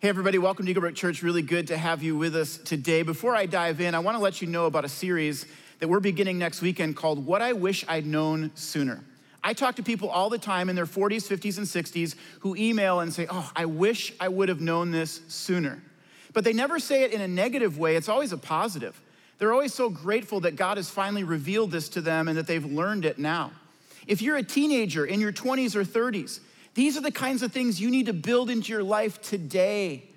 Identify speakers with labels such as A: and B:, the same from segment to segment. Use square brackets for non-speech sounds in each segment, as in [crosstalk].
A: Hey, everybody, welcome to Eaglebrook Church. Really good to have you with us today. Before I dive in, I want to let you know about a series that we're beginning next weekend called What I Wish I'd Known Sooner. I talk to people all the time in their 40s, 50s, and 60s who email and say, Oh, I wish I would have known this sooner. But they never say it in a negative way, it's always a positive. They're always so grateful that God has finally revealed this to them and that they've learned it now. If you're a teenager in your 20s or 30s, these are the kinds of things you need to build into your life today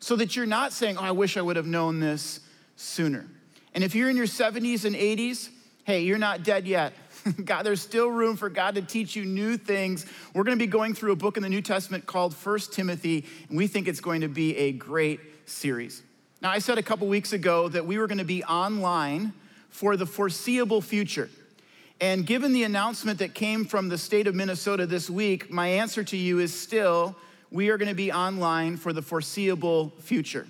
A: so that you're not saying, Oh, I wish I would have known this sooner. And if you're in your 70s and 80s, hey, you're not dead yet. [laughs] God, there's still room for God to teach you new things. We're going to be going through a book in the New Testament called First Timothy, and we think it's going to be a great series. Now, I said a couple weeks ago that we were going to be online for the foreseeable future. And given the announcement that came from the state of Minnesota this week, my answer to you is still we are going to be online for the foreseeable future,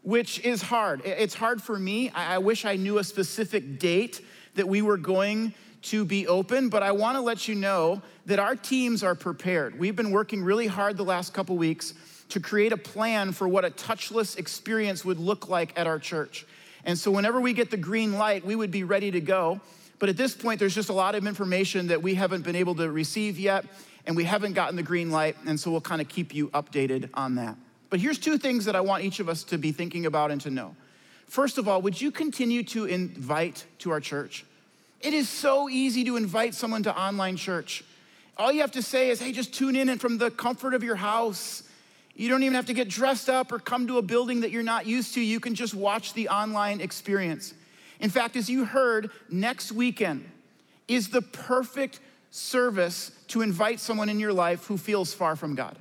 A: which is hard. It's hard for me. I wish I knew a specific date that we were going to be open, but I want to let you know that our teams are prepared. We've been working really hard the last couple weeks to create a plan for what a touchless experience would look like at our church. And so, whenever we get the green light, we would be ready to go. But at this point, there's just a lot of information that we haven't been able to receive yet, and we haven't gotten the green light. And so, we'll kind of keep you updated on that. But here's two things that I want each of us to be thinking about and to know. First of all, would you continue to invite to our church? It is so easy to invite someone to online church. All you have to say is, hey, just tune in and from the comfort of your house. You don't even have to get dressed up or come to a building that you're not used to. You can just watch the online experience. In fact, as you heard, next weekend is the perfect service to invite someone in your life who feels far from God.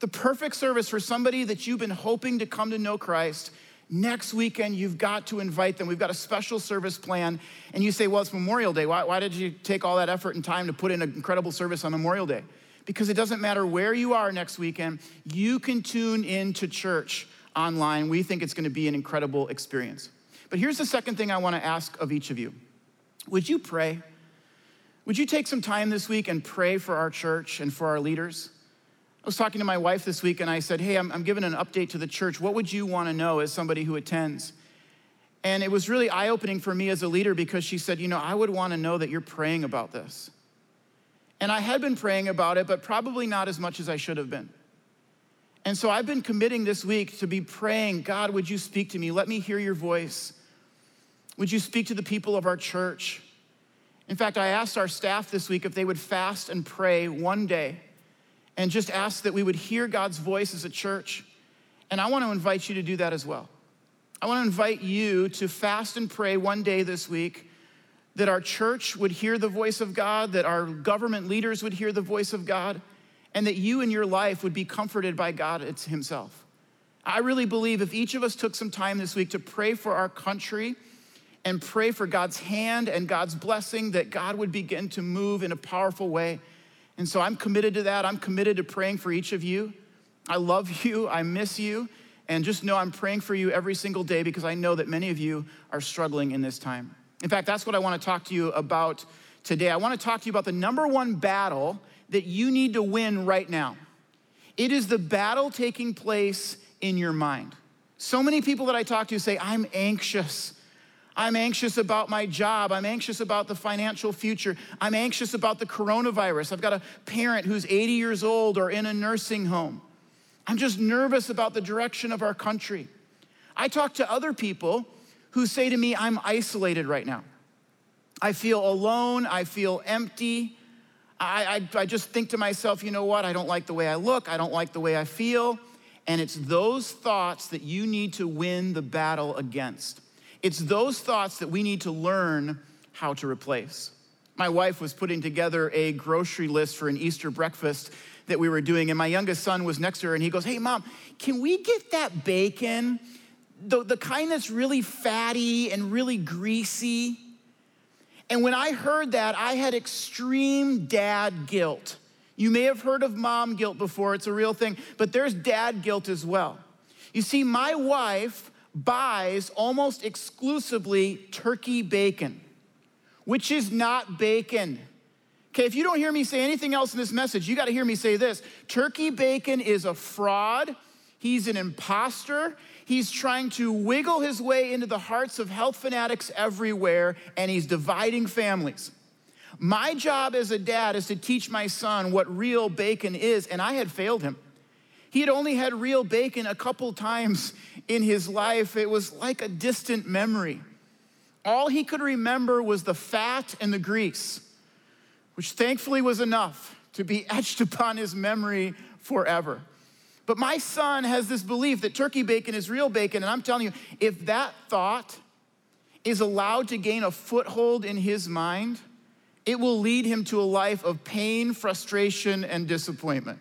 A: The perfect service for somebody that you've been hoping to come to know Christ Next weekend, you've got to invite them. We've got a special service plan. And you say, well, it's Memorial Day. Why, why did you take all that effort and time to put in an incredible service on Memorial Day? Because it doesn't matter where you are next weekend, you can tune in to church online. We think it's going to be an incredible experience. But here's the second thing I want to ask of each of you Would you pray? Would you take some time this week and pray for our church and for our leaders? I was talking to my wife this week and I said, Hey, I'm, I'm giving an update to the church. What would you want to know as somebody who attends? And it was really eye opening for me as a leader because she said, You know, I would want to know that you're praying about this. And I had been praying about it, but probably not as much as I should have been. And so I've been committing this week to be praying God, would you speak to me? Let me hear your voice. Would you speak to the people of our church? In fact, I asked our staff this week if they would fast and pray one day and just ask that we would hear God's voice as a church. And I want to invite you to do that as well. I want to invite you to fast and pray one day this week that our church would hear the voice of God, that our government leaders would hear the voice of God, and that you in your life would be comforted by God Himself. I really believe if each of us took some time this week to pray for our country and pray for God's hand and God's blessing, that God would begin to move in a powerful way and so I'm committed to that. I'm committed to praying for each of you. I love [laughs] you. I miss you. And just know I'm praying for you every single day because I know that many of you are struggling in this time. In fact, that's what I want to talk to you about today. I want to talk to you about the number one battle that you need to win right now. It is the battle taking place in your mind. So many people that I talk to say, I'm anxious. I'm anxious about my job. I'm anxious about the financial future. I'm anxious about the coronavirus. I've got a parent who's 80 years old or in a nursing home. I'm just nervous about the direction of our country. I talk to other people who say to me, I'm isolated right now. I feel alone. I feel empty. I, I, I, just think to myself, you know what? I don't like the way I look. I don't like the way I feel. And it's those thoughts that you need to win the battle against. It's those thoughts that we need to learn how to replace. My wife was putting together a grocery list for an Easter breakfast that we were doing, and my youngest son was next to her, and he goes, Hey, mom, can we get that bacon? The, the kind that's really fatty and really greasy. And when I heard that, I had extreme dad guilt. You may have heard of mom guilt before, it's a real thing, but there's dad guilt as well. You see, my wife buys almost exclusively turkey bacon, which is not bacon. Okay, if you don't hear me say anything else in this message, you got to hear me say this. Turkey bacon is a fraud. He's an imposter. He's trying to wiggle his way into the hearts of health fanatics everywhere, and he's dividing families. My job as a dad is to teach my son what real bacon is, and I had failed him. He had only had real bacon a couple times in his life. It was like a distant memory. All he could remember was the fat and the grease, which thankfully was enough to be [laughs] etched upon his memory forever. But my son has this belief that turkey bacon is real bacon, and I'm telling you, if that thought is allowed to gain a foothold in his mind, it will lead him to a life of pain, frustration, and disappointment.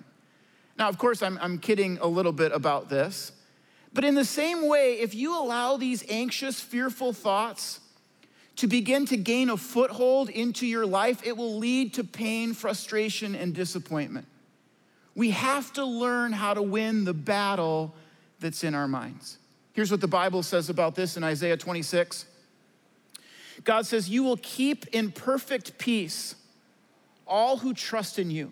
A: Now, of course, I'm, I'm kidding a little bit about this, but in the same way, if you allow these anxious, fearful thoughts to begin to gain a foothold into your life, it will lead to pain, frustration, and disappointment. We have to learn how to win the battle that's in our minds. Here's what the Bible says about this in Isaiah 26. God says, You will keep in perfect peace all who trust in you,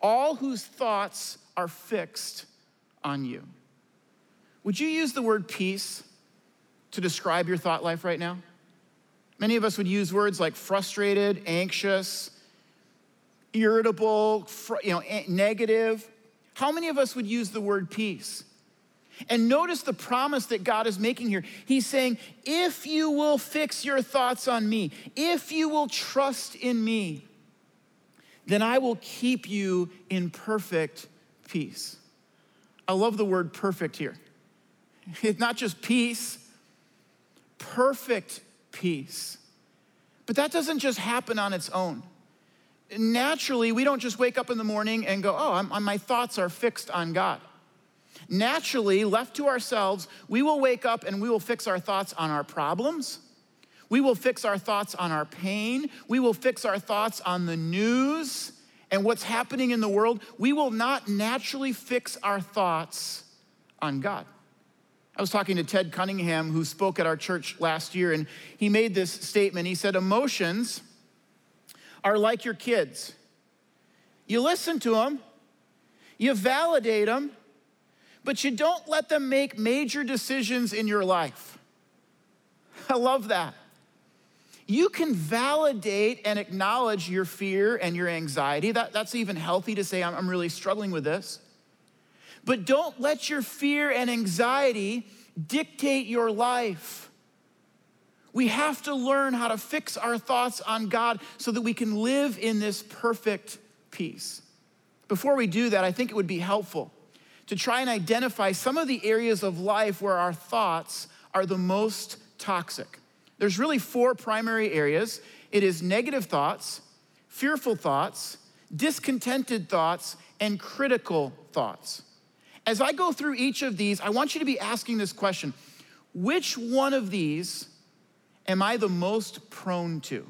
A: all whose thoughts are fixed on you. Would you use the word peace to describe your thought life right now? Many of us would use words like frustrated, anxious, irritable, you know, negative. How many of us would use the word peace? And notice the promise that God is making here. He's saying, if you will fix your thoughts on me, if you will trust in me, then I will keep you in perfect peace. I love the word perfect here. It's not just peace, perfect peace. But that doesn't just happen on its own naturally, we don't just wake up in the morning and go, oh, I'm, my thoughts are fixed on God. Naturally, left to ourselves, we will wake up and we will fix our thoughts on our problems. We will fix our thoughts on our pain. We will fix our thoughts on the news and what's happening in the world. We will not naturally fix our thoughts on God. I was talking to Ted Cunningham, who spoke at our church last year, and he made this statement. He said, Emotions are like your kids. You listen to them, you validate them, but you don't let them make major decisions in your life. I love that. You can validate and acknowledge your fear and your anxiety. That, that's even healthy to say, I'm, I'm really struggling with this. But don't let your fear and anxiety dictate your life. We have to learn how to fix our thoughts on God so that we can live in this perfect peace. Before we do that, I think it would be helpful to try and identify some of the areas of life where our thoughts are the most toxic. There's really four primary areas it is negative thoughts, fearful thoughts, discontented thoughts, and critical thoughts. As I go through each of these, I want you to be asking this question Which one of these am I the most prone to?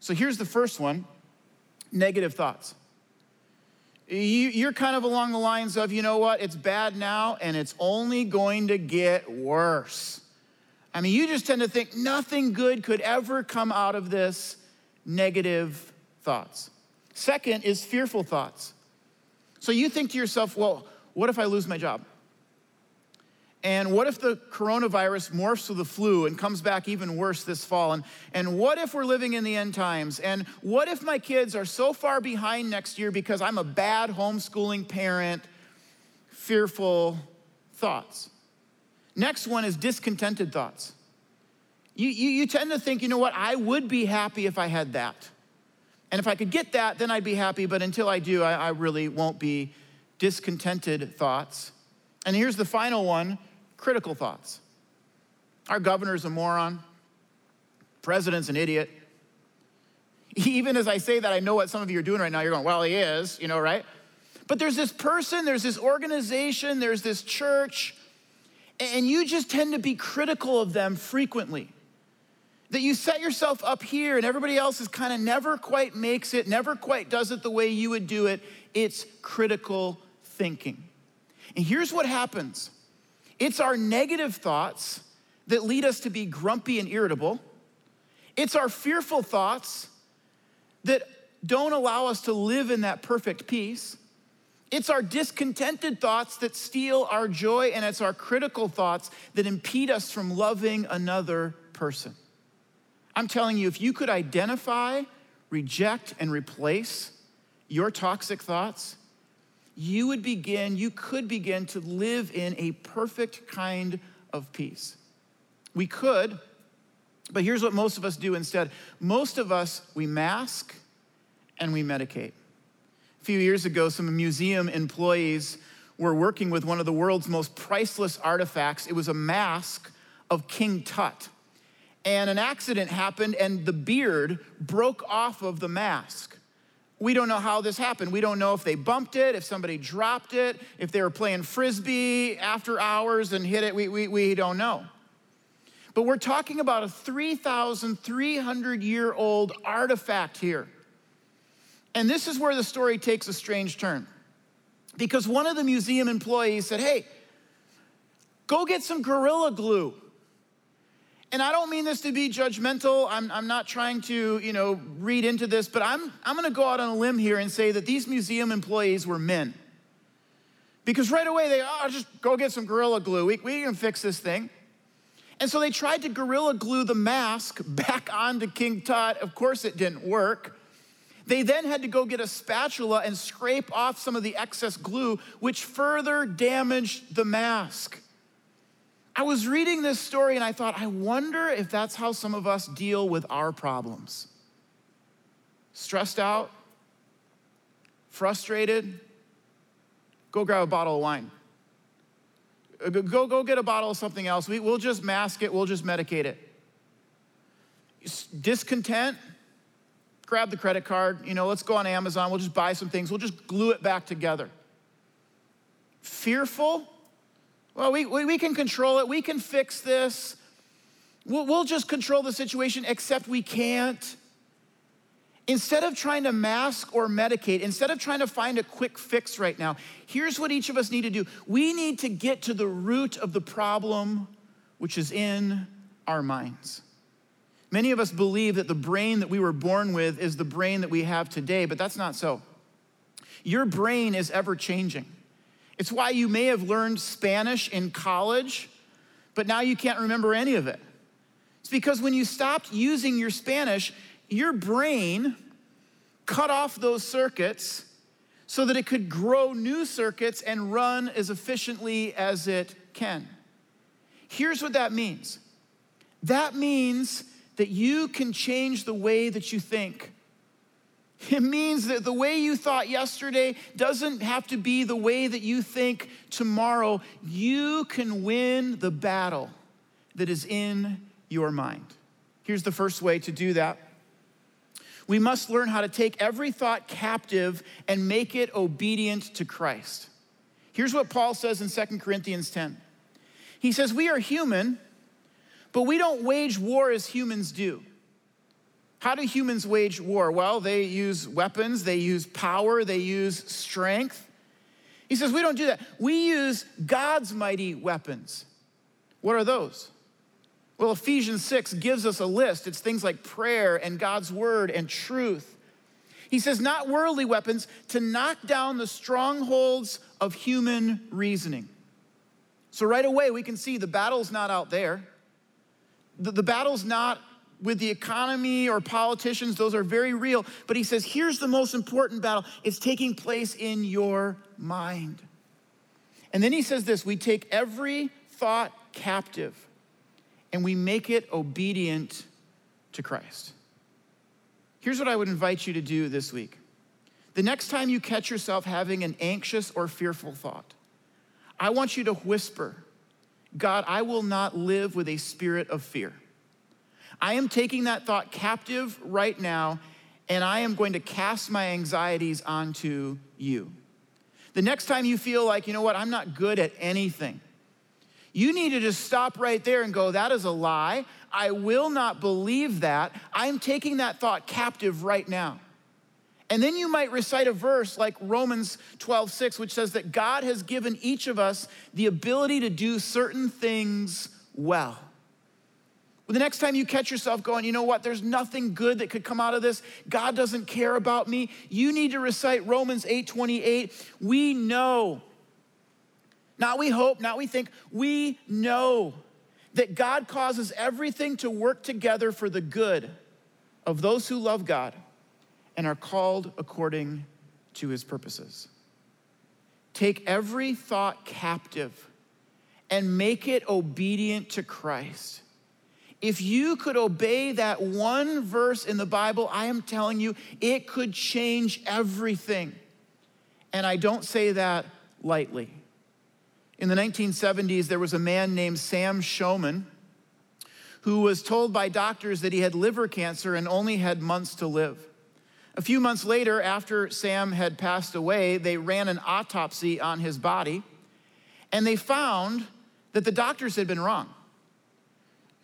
A: So here's the first one negative thoughts. You, are kind of along the lines of, you know what, it's bad now and it's only going to get worse. I mean, you just tend to think nothing good could ever come out of this negative thoughts. Second is fearful thoughts. So you think to yourself, well, what if I lose my job? And what if the coronavirus morphs to the flu and comes back even worse this fall? And, and what if we're living in the end times? And what if my kids are so far behind next year because I'm a bad homeschooling parent? Fearful thoughts. Next one is discontented thoughts. You, you, you tend to think, you know what, I would be happy if I had that. And if I could get that, then I'd be happy, but until I do, I, I really won't be discontented thoughts. And here's the final one critical thoughts. Our governor's a moron, president's an idiot. Even as I say that, I know what some of you are doing right now. You're going, well, he is, you know, right? But there's this person, there's this organization, there's this church, and you just tend to be critical of them frequently. That you set yourself up here and everybody else is kind of never quite makes it, never quite does it the way you would do it. It's critical thinking. And here's what happens it's our negative thoughts that lead us to be grumpy and irritable. It's our fearful thoughts that don't allow us to live in that perfect peace. It's our discontented thoughts that steal our joy, and it's our critical thoughts that impede us from loving another person. I'm telling you, if you could identify, reject, and replace your toxic thoughts, you would begin, you could begin to live in a perfect kind of peace. We could, but here's what most of us do instead most of us, we mask and we medicate. Few years ago, some museum employees were working with one of the world's most priceless artifacts. It was a mask of King Tut. And an accident happened, and the beard broke off of the mask. We don't know how this happened. We don't know if they bumped it, if somebody dropped it, if they were playing frisbee after hours and hit it. We, we, we don't know. But we're talking about a 3,300 year old artifact here. And this is where the story takes a strange turn. Because one of the museum employees said, Hey, go get some Gorilla Glue. And I don't mean this to be judgmental. I'm, I'm not trying to, you know, read into this, but I'm, I'm gonna go out on a limb here and say that these museum employees were men. Because right away they, oh, just go get some Gorilla Glue. We, we can fix this thing. And so they tried to gorilla glue the mask [laughs] back onto King Tut. Of course, it didn't work. They then had to go get a spatula and scrape off some of the excess glue, which further damaged the mask. I was reading this story and I thought, I wonder if that's how some of us deal with our problems. Stressed out, frustrated, go grab a bottle of wine. Uh, go, go get a bottle of something else. We, we'll just mask it, we'll just medicate it. Discontent, grab the credit card. You know, let's go on Amazon, we'll just buy some things, we'll just glue it back together. Fearful, well, we, we, we can control it, we can fix this. We'll, we'll just control the situation, except we can't. Instead of trying to mask or medicate, instead of trying to find a quick fix right now, here's what each of us need to do. We need to get to the root of the problem, which is in our minds. Many of us believe that the brain that we were born with is the brain that we have today, but that's not so. Your brain is ever changing. It's why you may have learned Spanish in college, but now you can't remember any of it. It's because when you stopped using your Spanish, your brain cut off those circuits so that it could grow new circuits and run as efficiently as it can. Here's what that means that means that you can change the way that you think. It means that the way you thought yesterday doesn't have to be the way that you think tomorrow. You can win the battle that is in your mind. Here's the first way to do that we must learn how to take every thought captive and make it obedient to Christ. Here's what Paul says in 2 Corinthians 10. He says, We are human, but we don't wage war as humans do. How do humans wage war? Well, they use weapons, they use power, they use strength. He says, We don't do that. We use God's mighty weapons. What are those? Well, Ephesians 6 gives us a list. It's things like prayer and God's word and truth. He says, not worldly weapons, to knock down the strongholds of human reasoning. So, right away, we can see the battle's not out there. The, the battle's not with the economy or politicians, those are very real. But he says, here's the most important battle it's taking place in your mind. And then he says this we take every thought captive and we make it obedient to Christ. Here's what I would invite you to do this week. The next time you catch yourself having an anxious or fearful thought, I want you to whisper, God, I will not live with a spirit of fear. I am taking that thought captive right now, and I am going to cast my anxieties onto you. The next time you feel like, you know what, I'm not good at anything, you need to just stop right there and go, that is a lie. I will not believe that. I'm taking that thought captive right now. And then you might recite a verse like Romans 12, 6, which says that God has given each of us the ability to do certain things well. Well, the next time you catch yourself going, you know what, there's nothing good that could come out of this. God doesn't care about me. You need to recite Romans 8:28. We know. Not we hope, not we think. We know that God causes everything to work together for the good of those who love God and are called according to his purposes. Take every thought captive and make it obedient to Christ. If you could obey that one verse in the Bible, I am telling you, it could change everything. And I don't say that lightly. In the 1970s, there was a man named Sam Shoeman who was told by doctors that he had liver cancer and only had months to live. A few months later, after Sam had passed away, they ran an autopsy on his body and they found that the doctors had been wrong.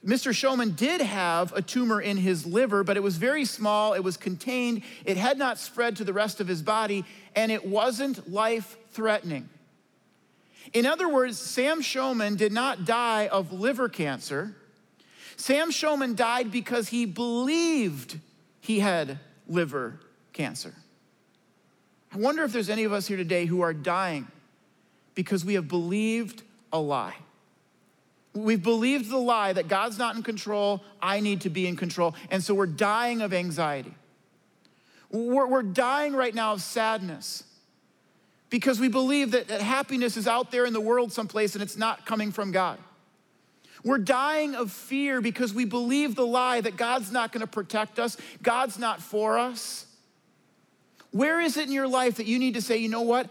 A: Mr. Shoeman did have a tumor in his liver, but it was very small, it was contained, it had not spread to the rest of his body, and it wasn't life threatening. In other words, Sam Shoeman did not die of liver cancer. Sam Shoeman died because he believed he had liver cancer. I wonder if there's any of us here today who are dying because we have believed a lie. We've believed the lie that God's not in control, I need to be in control. And so we're dying of anxiety. We're, we're dying right now of sadness because we believe that, that happiness is out there in the world someplace and it's not coming from God. We're dying of fear because we believe the lie that God's not going to protect us, God's not for us. Where is it in your life that you need to say, you know what?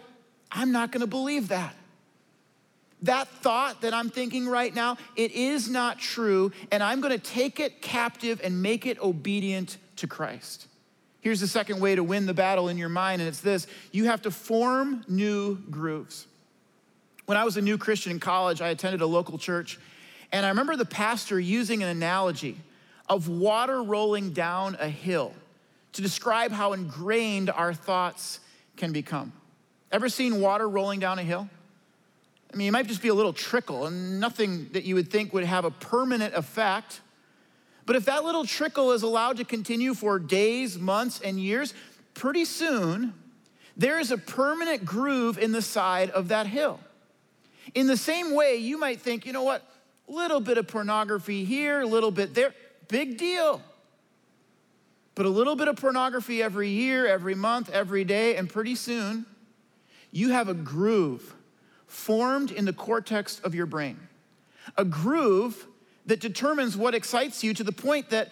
A: I'm not going to believe that that thought that I'm thinking right now, it is not true, and I'm gonna take it captive and make it obedient to Christ. Here's the second way to win the battle in your mind, and it's this you have to form new grooves. When I was a new Christian in college, I attended a local church, and I remember the pastor using an analogy of water rolling down a hill to describe how ingrained our thoughts can become. Ever seen water rolling down a hill? I mean, it might just be a little trickle and nothing that you would think would have a permanent effect. But if that little trickle is allowed to continue for days, months, and years, pretty soon there is a permanent groove in the side of that hill. In the same way, you might think, you know what, little bit of pornography here, a little bit there, big deal. But a little bit of pornography every year, every month, every day, and pretty soon you have a groove formed in the cortex of your brain, a groove that determines what excites you to the point that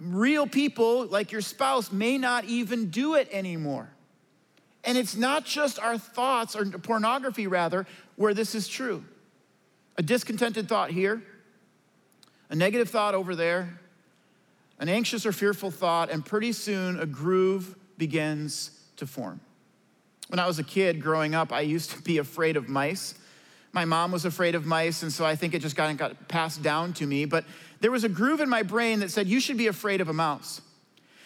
A: real people, like your spouse, may not even do it anymore. And it's not just our thoughts, or pornography rather, where this is true. A discontented thought here, a negative thought over there, an anxious or fearful thought, and pretty soon a groove begins to form. When I was a kid growing up, I used to be afraid of mice. My mom was afraid of mice, and so I think it just got, got passed down to me. But there was a groove in my brain that said, You should be afraid of a mouse.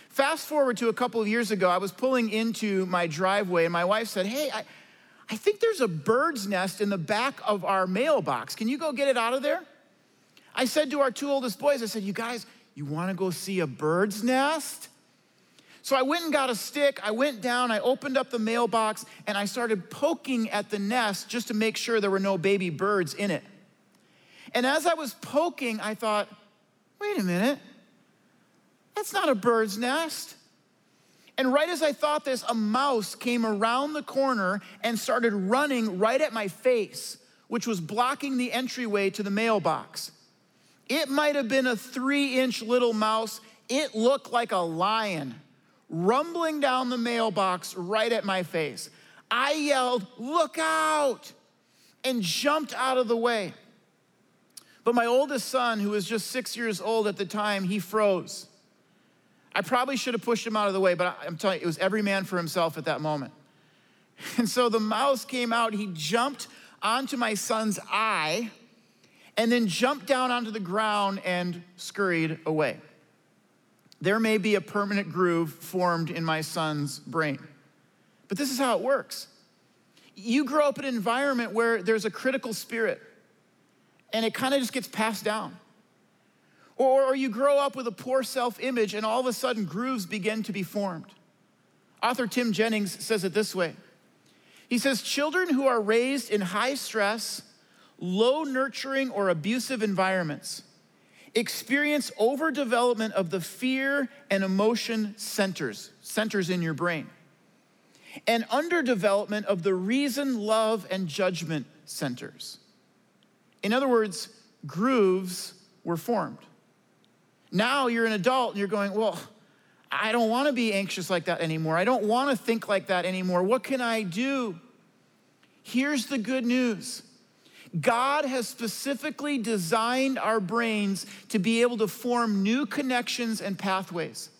A: Fast forward to a couple of years ago, I was pulling into my driveway, and my wife said, Hey, I, I think there's a bird's nest in the back of our mailbox. Can you go get it out of there? I said to our two oldest boys, I said, You guys, you wanna go see a bird's nest? So I went and got a stick. I went down, I opened up the mailbox, and I started poking at the nest just to make sure there were no baby birds in it. And as I was poking, I thought, wait a minute, that's not a bird's nest. And right as I thought this, a mouse came around the corner and started running right at my face, which was blocking the entryway to the mailbox. It might have been a three inch little mouse. It looked like a lion rumbling down the mailbox right at my face. I yelled, Look out! and jumped out of the way. But my oldest son, who was just six years old at the time, he froze. I probably should have pushed him out of the way, but I'm telling you, it was every man for himself at that moment. [laughs] And so the mouse came out, he jumped onto my son's eye, and then jumped down onto the ground and scurried away there may be a permanent groove formed in my son's brain. But this is how it works. You grow up in an environment where there's a critical spirit, and it kind of just gets passed down. Or, or you grow up with a poor self image and all of a sudden grooves begin to be formed. Author Tim Jennings says it this way He says, Children who are raised in high stress, low nurturing, or abusive environments experience overdevelopment of the fear and emotion centers, centers in your brain, and underdevelopment of the reason, love, and judgment centers. In other words, grooves were formed. Now you're an adult and you're going, well, I don't want to be anxious like that anymore. I don't want to think like that anymore. What can I do? Here's the good news God has specifically designed our brains to be able to form new connections and pathways.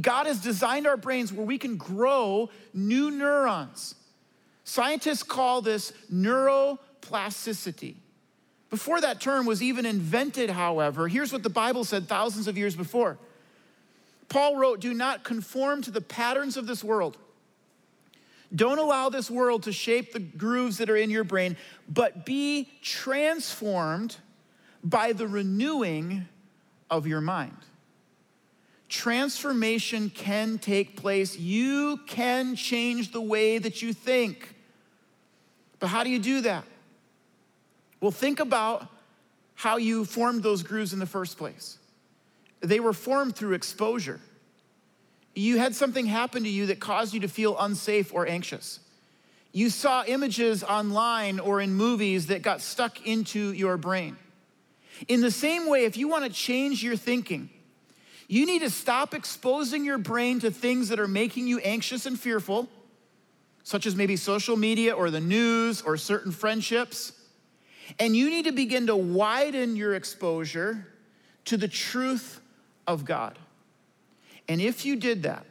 A: God has designed our brains where we can grow new neurons. Scientists call this neuroplasticity. Before that term was even invented, however, here's what the Bible said thousands of years before. Paul wrote, Do not conform to the patterns of this world. Don't allow this world to shape the grooves that are in your brain, but be transformed by the renewing of your mind. Transformation can take place. You can change the way that you think. But how do you do that? Well, think about how you formed those grooves in the first place. They were formed through exposure. You had something happen to you that caused you to feel unsafe or anxious. You saw images online or in movies that got stuck into your brain. In the same way, if you want to change your thinking, you need to stop exposing your brain to things that are making you anxious and fearful, such as maybe social media or the news or certain friendships. And you need to begin to widen your exposure to the truth of God. And if you did that,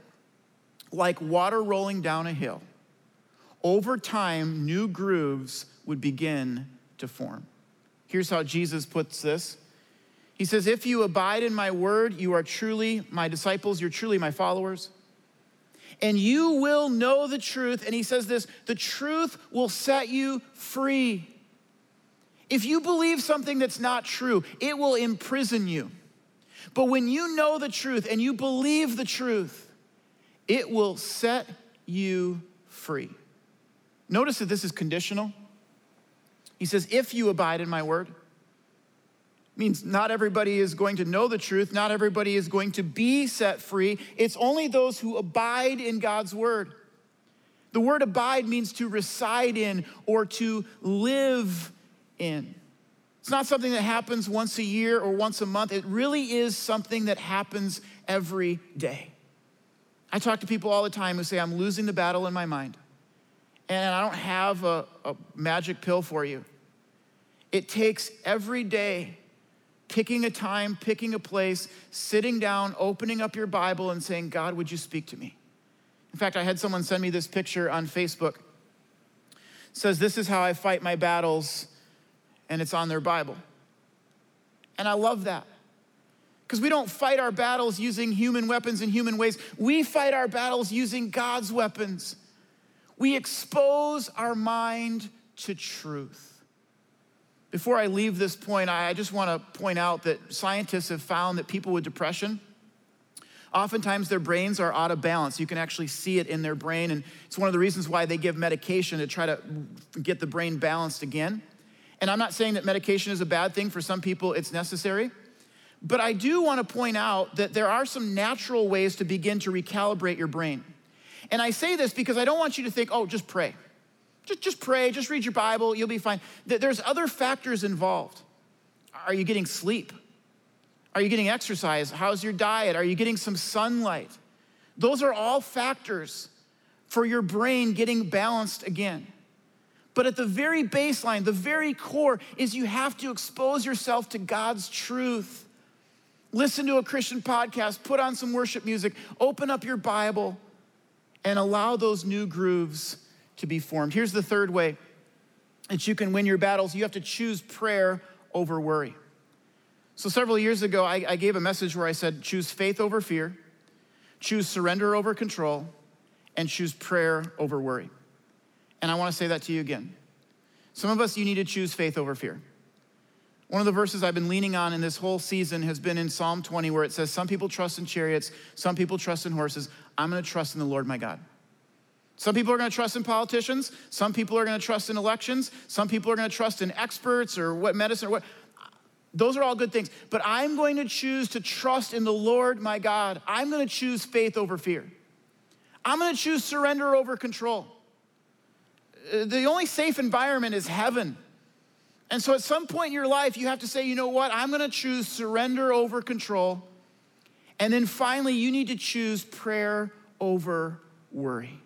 A: like water rolling down a hill, over time, new grooves would begin to form. Here's how Jesus puts this He says, If you abide in my word, you are truly my disciples, you're truly my followers. And you will know the truth. And he says this the truth will set you free. If you believe something that's not true, it will imprison you. But when you know the truth and you believe the truth, it will set you free. Notice that this is conditional. He says, If you abide in my word, means not everybody is going to know the truth, not everybody is going to be set free. It's only those who abide in God's word. The word abide means to reside in or to live in. It's not something that happens once a year or once a month. It really is something that happens every day. I talk to people all the time who say, I'm losing the battle in my mind, and I don't have a, a magic pill for you. It takes every day picking a time, picking a place, sitting down, opening up your Bible, and saying, God, would you speak to me? In fact, I had someone send me this picture on Facebook. It says, This is how I fight my battles and it's on their Bible. And I love that. Because we don't fight our battles using human weapons in human ways. We fight our battles using God's weapons. We expose our mind to truth. Before I leave this point, I just want to point out that scientists have found that people with depression, oftentimes their brains are out of balance. You can actually see it in their brain, and it's one of the reasons why they give medication to try to get the brain balanced again. And I'm not saying that medication is a bad thing. For some people, it's necessary. But I do want to point out that there are some natural ways to begin to recalibrate your brain. And I say this because I don't want you to think, oh, just pray. Just, just pray, just read your Bible, you'll be fine. There's other factors involved. Are you getting sleep? Are you getting exercise? How's your diet? Are you getting some sunlight? Those are all factors for your brain getting balanced again. But at the very baseline, the very core, is you have to expose yourself to God's truth. Listen to a Christian podcast, put on some worship music, open up your Bible, and allow those new grooves to be formed. Here's the third way that you can win your battles you have to choose prayer over worry. So, several years ago, I, I gave a message where I said, choose faith over fear, choose surrender over control, and choose prayer over worry. And I want to say that to you again. Some of us, you need to choose faith over fear. One of the verses I've been leaning on in this whole season has been in Psalm 20, where it says, Some people trust in chariots, some people trust in horses. I'm gonna trust in the Lord my God. Some people are gonna trust in politicians, some people are gonna trust in elections, some people are gonna trust in experts or what medicine or what. Those are all good things. But I'm going to choose to trust in the Lord my God. I'm gonna choose faith over fear. I'm gonna choose surrender over control. The only safe environment is heaven. And so at some point in your life, you have to say, you know what? I'm gonna choose surrender over control. And then finally, you need to choose prayer over worry.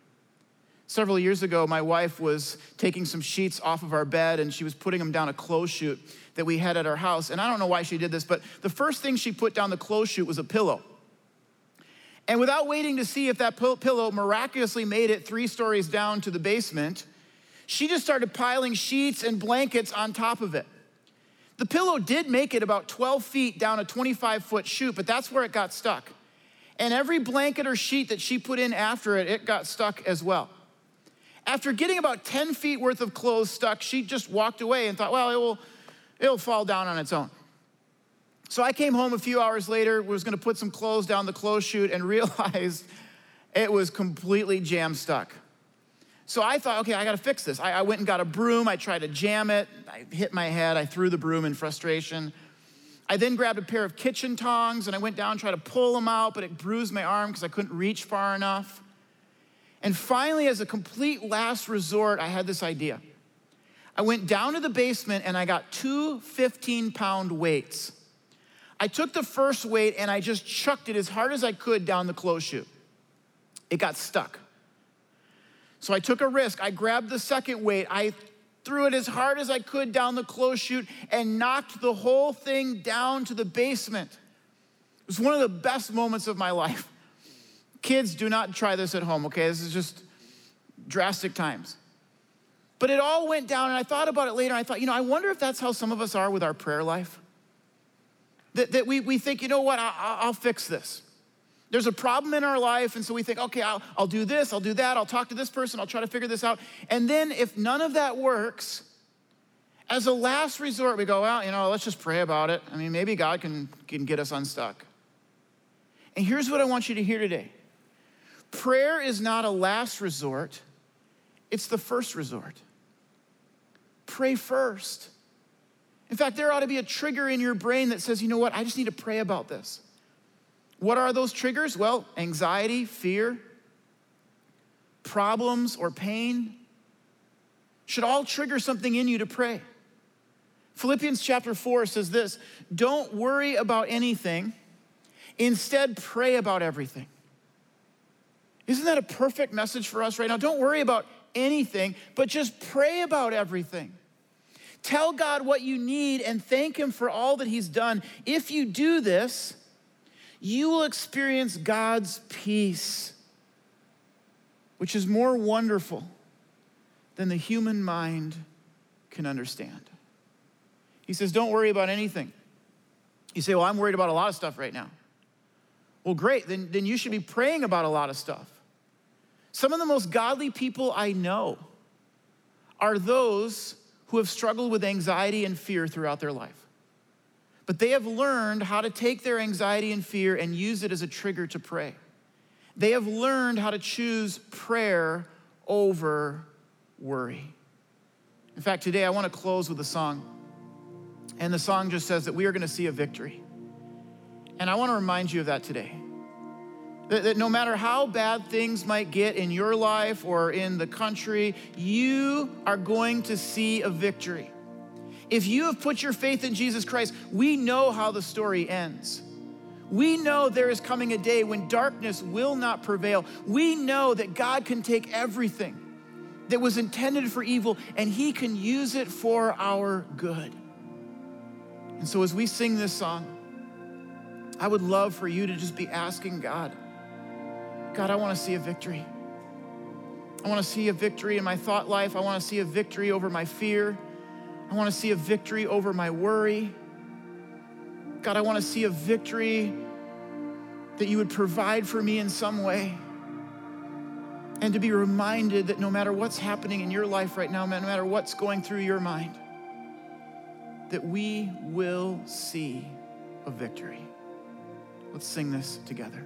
A: Several years ago, my wife was taking some sheets off of our bed and she was putting them down a clothes chute that we had at our house. And I don't know why she did this, but the first thing she put down the clothes chute was a pillow. And without waiting to see if that pillow miraculously made it three stories down to the basement, she just started piling sheets and blankets on top of it. The pillow did make it about 12 feet down a 25 foot chute, but that's where it got stuck. And every blanket or sheet that she put in after it, it got stuck as well. After getting about 10 feet worth of clothes stuck, she just walked away and thought, well, it will, it'll fall down on its own. So I came home a few hours later, was gonna put some clothes down the clothes chute, and [laughs] realized it was completely jam stuck. So I thought, okay, I gotta fix this. I, I, went and got a broom. I tried to jam it. I hit my head. I threw the broom in frustration. I then grabbed a pair of kitchen tongs and I went down and tried to pull them out, but it bruised my arm because I couldn't reach far enough. And finally, as a complete last resort, I had this idea. I went down to the basement and I got two 15 pound weights. I took the first weight and I just chucked it as hard as I could down the clothes chute. It got stuck. So I took a risk. I grabbed the second weight. I threw it as hard as I could down the clothes chute and knocked the whole thing down to the basement. It was one of the best moments of my life. Kids, do not try this at home, okay? This is just drastic times. But it all went down, and I thought about it later. I thought, you know, I wonder if that's how some of us are with our prayer life. That, that we, we think, you know what, I, I'll fix this. There's a problem in our life, and so we think, okay, I'll, I'll do this, I'll do that, I'll talk to this person, I'll try to figure this out. And then if none of that works, as a last resort, we go, well, you know, let's just pray about it. I mean, maybe God can, can get us unstuck. And here's what I want you to hear today prayer is not a last resort, it's the first resort. Pray first. In fact, there ought to be a trigger in your brain that says, you know what, I just need to pray about this. What are those triggers? Well, anxiety, fear, problems, or pain should all trigger something in you to pray. Philippians chapter 4 says this Don't worry about anything, instead, pray about everything. Isn't that a perfect message for us right now? Don't worry about anything, but just pray about everything. Tell God what you need and thank Him for all that He's done. If you do this, you will experience God's peace, which is more wonderful than the human mind can understand. He says, Don't worry about anything. You say, Well, I'm worried about a lot of stuff right now. Well, great, then, then you should be praying about a lot of stuff. Some of the most godly people I know are those who have struggled with anxiety and fear throughout their life. But they have learned how to take their anxiety and fear and use it as a trigger to pray. They have learned how to choose prayer over worry. In fact, today I want to close with a song. And the song just says that we are going to see a victory. And I want to remind you of that today. That, that, no matter how bad things might get in your life or in the country, you are going to see a victory. If you have put your faith in Jesus Christ, we know how the story ends. We know there is coming a day when darkness will not prevail. We know that God can take everything that was intended for evil and He can use it for our good. And so, as we sing this song, I would love for you to just be asking God, God, I want to see a victory. I want to see a victory in my thought life. I want to see a victory over my fear. I want to see a victory over my worry. God, I want to see a victory that you would provide for me in some way. And to be reminded that no matter what's happening in your life right now, no matter what's going through your mind,
B: that we will see a victory. Let's sing this together.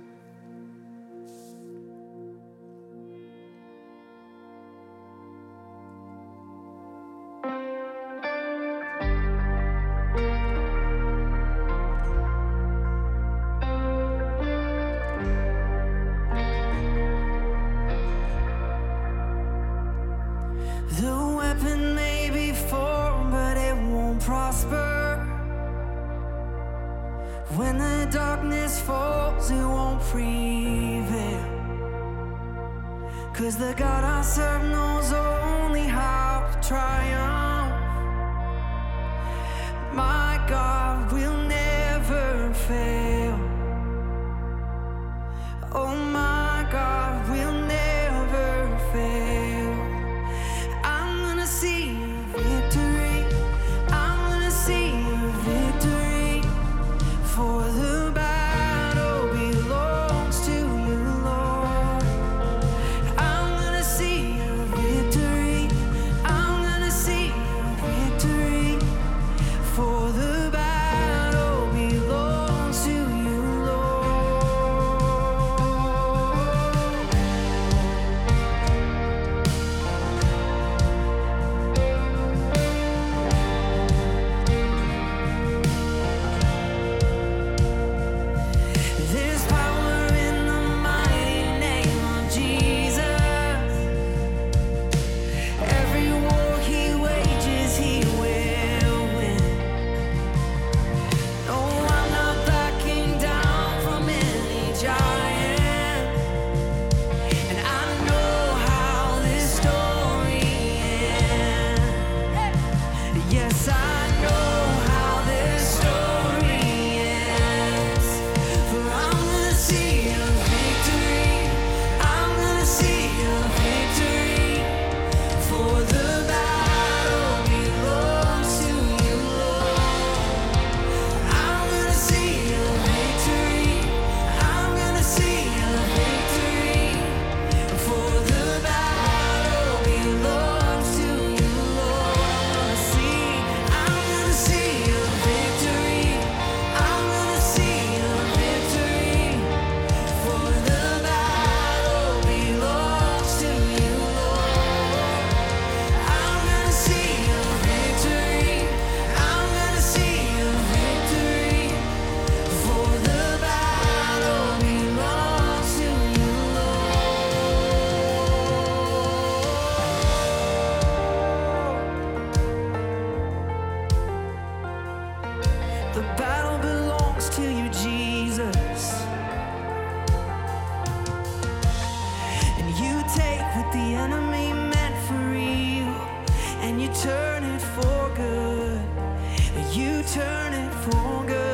C: The enemy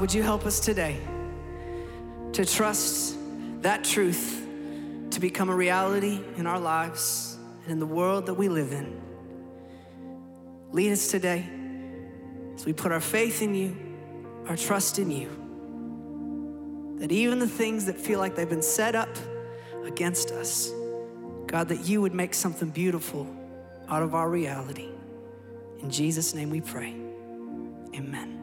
B: Would you help us today to trust that truth to become a reality in our lives and in the world that we live in? Lead us today as we put our faith in you, our trust in you. That even the things that feel like they've been set up against us, God, that you would make something beautiful out of our reality. In Jesus' name we pray. Amen.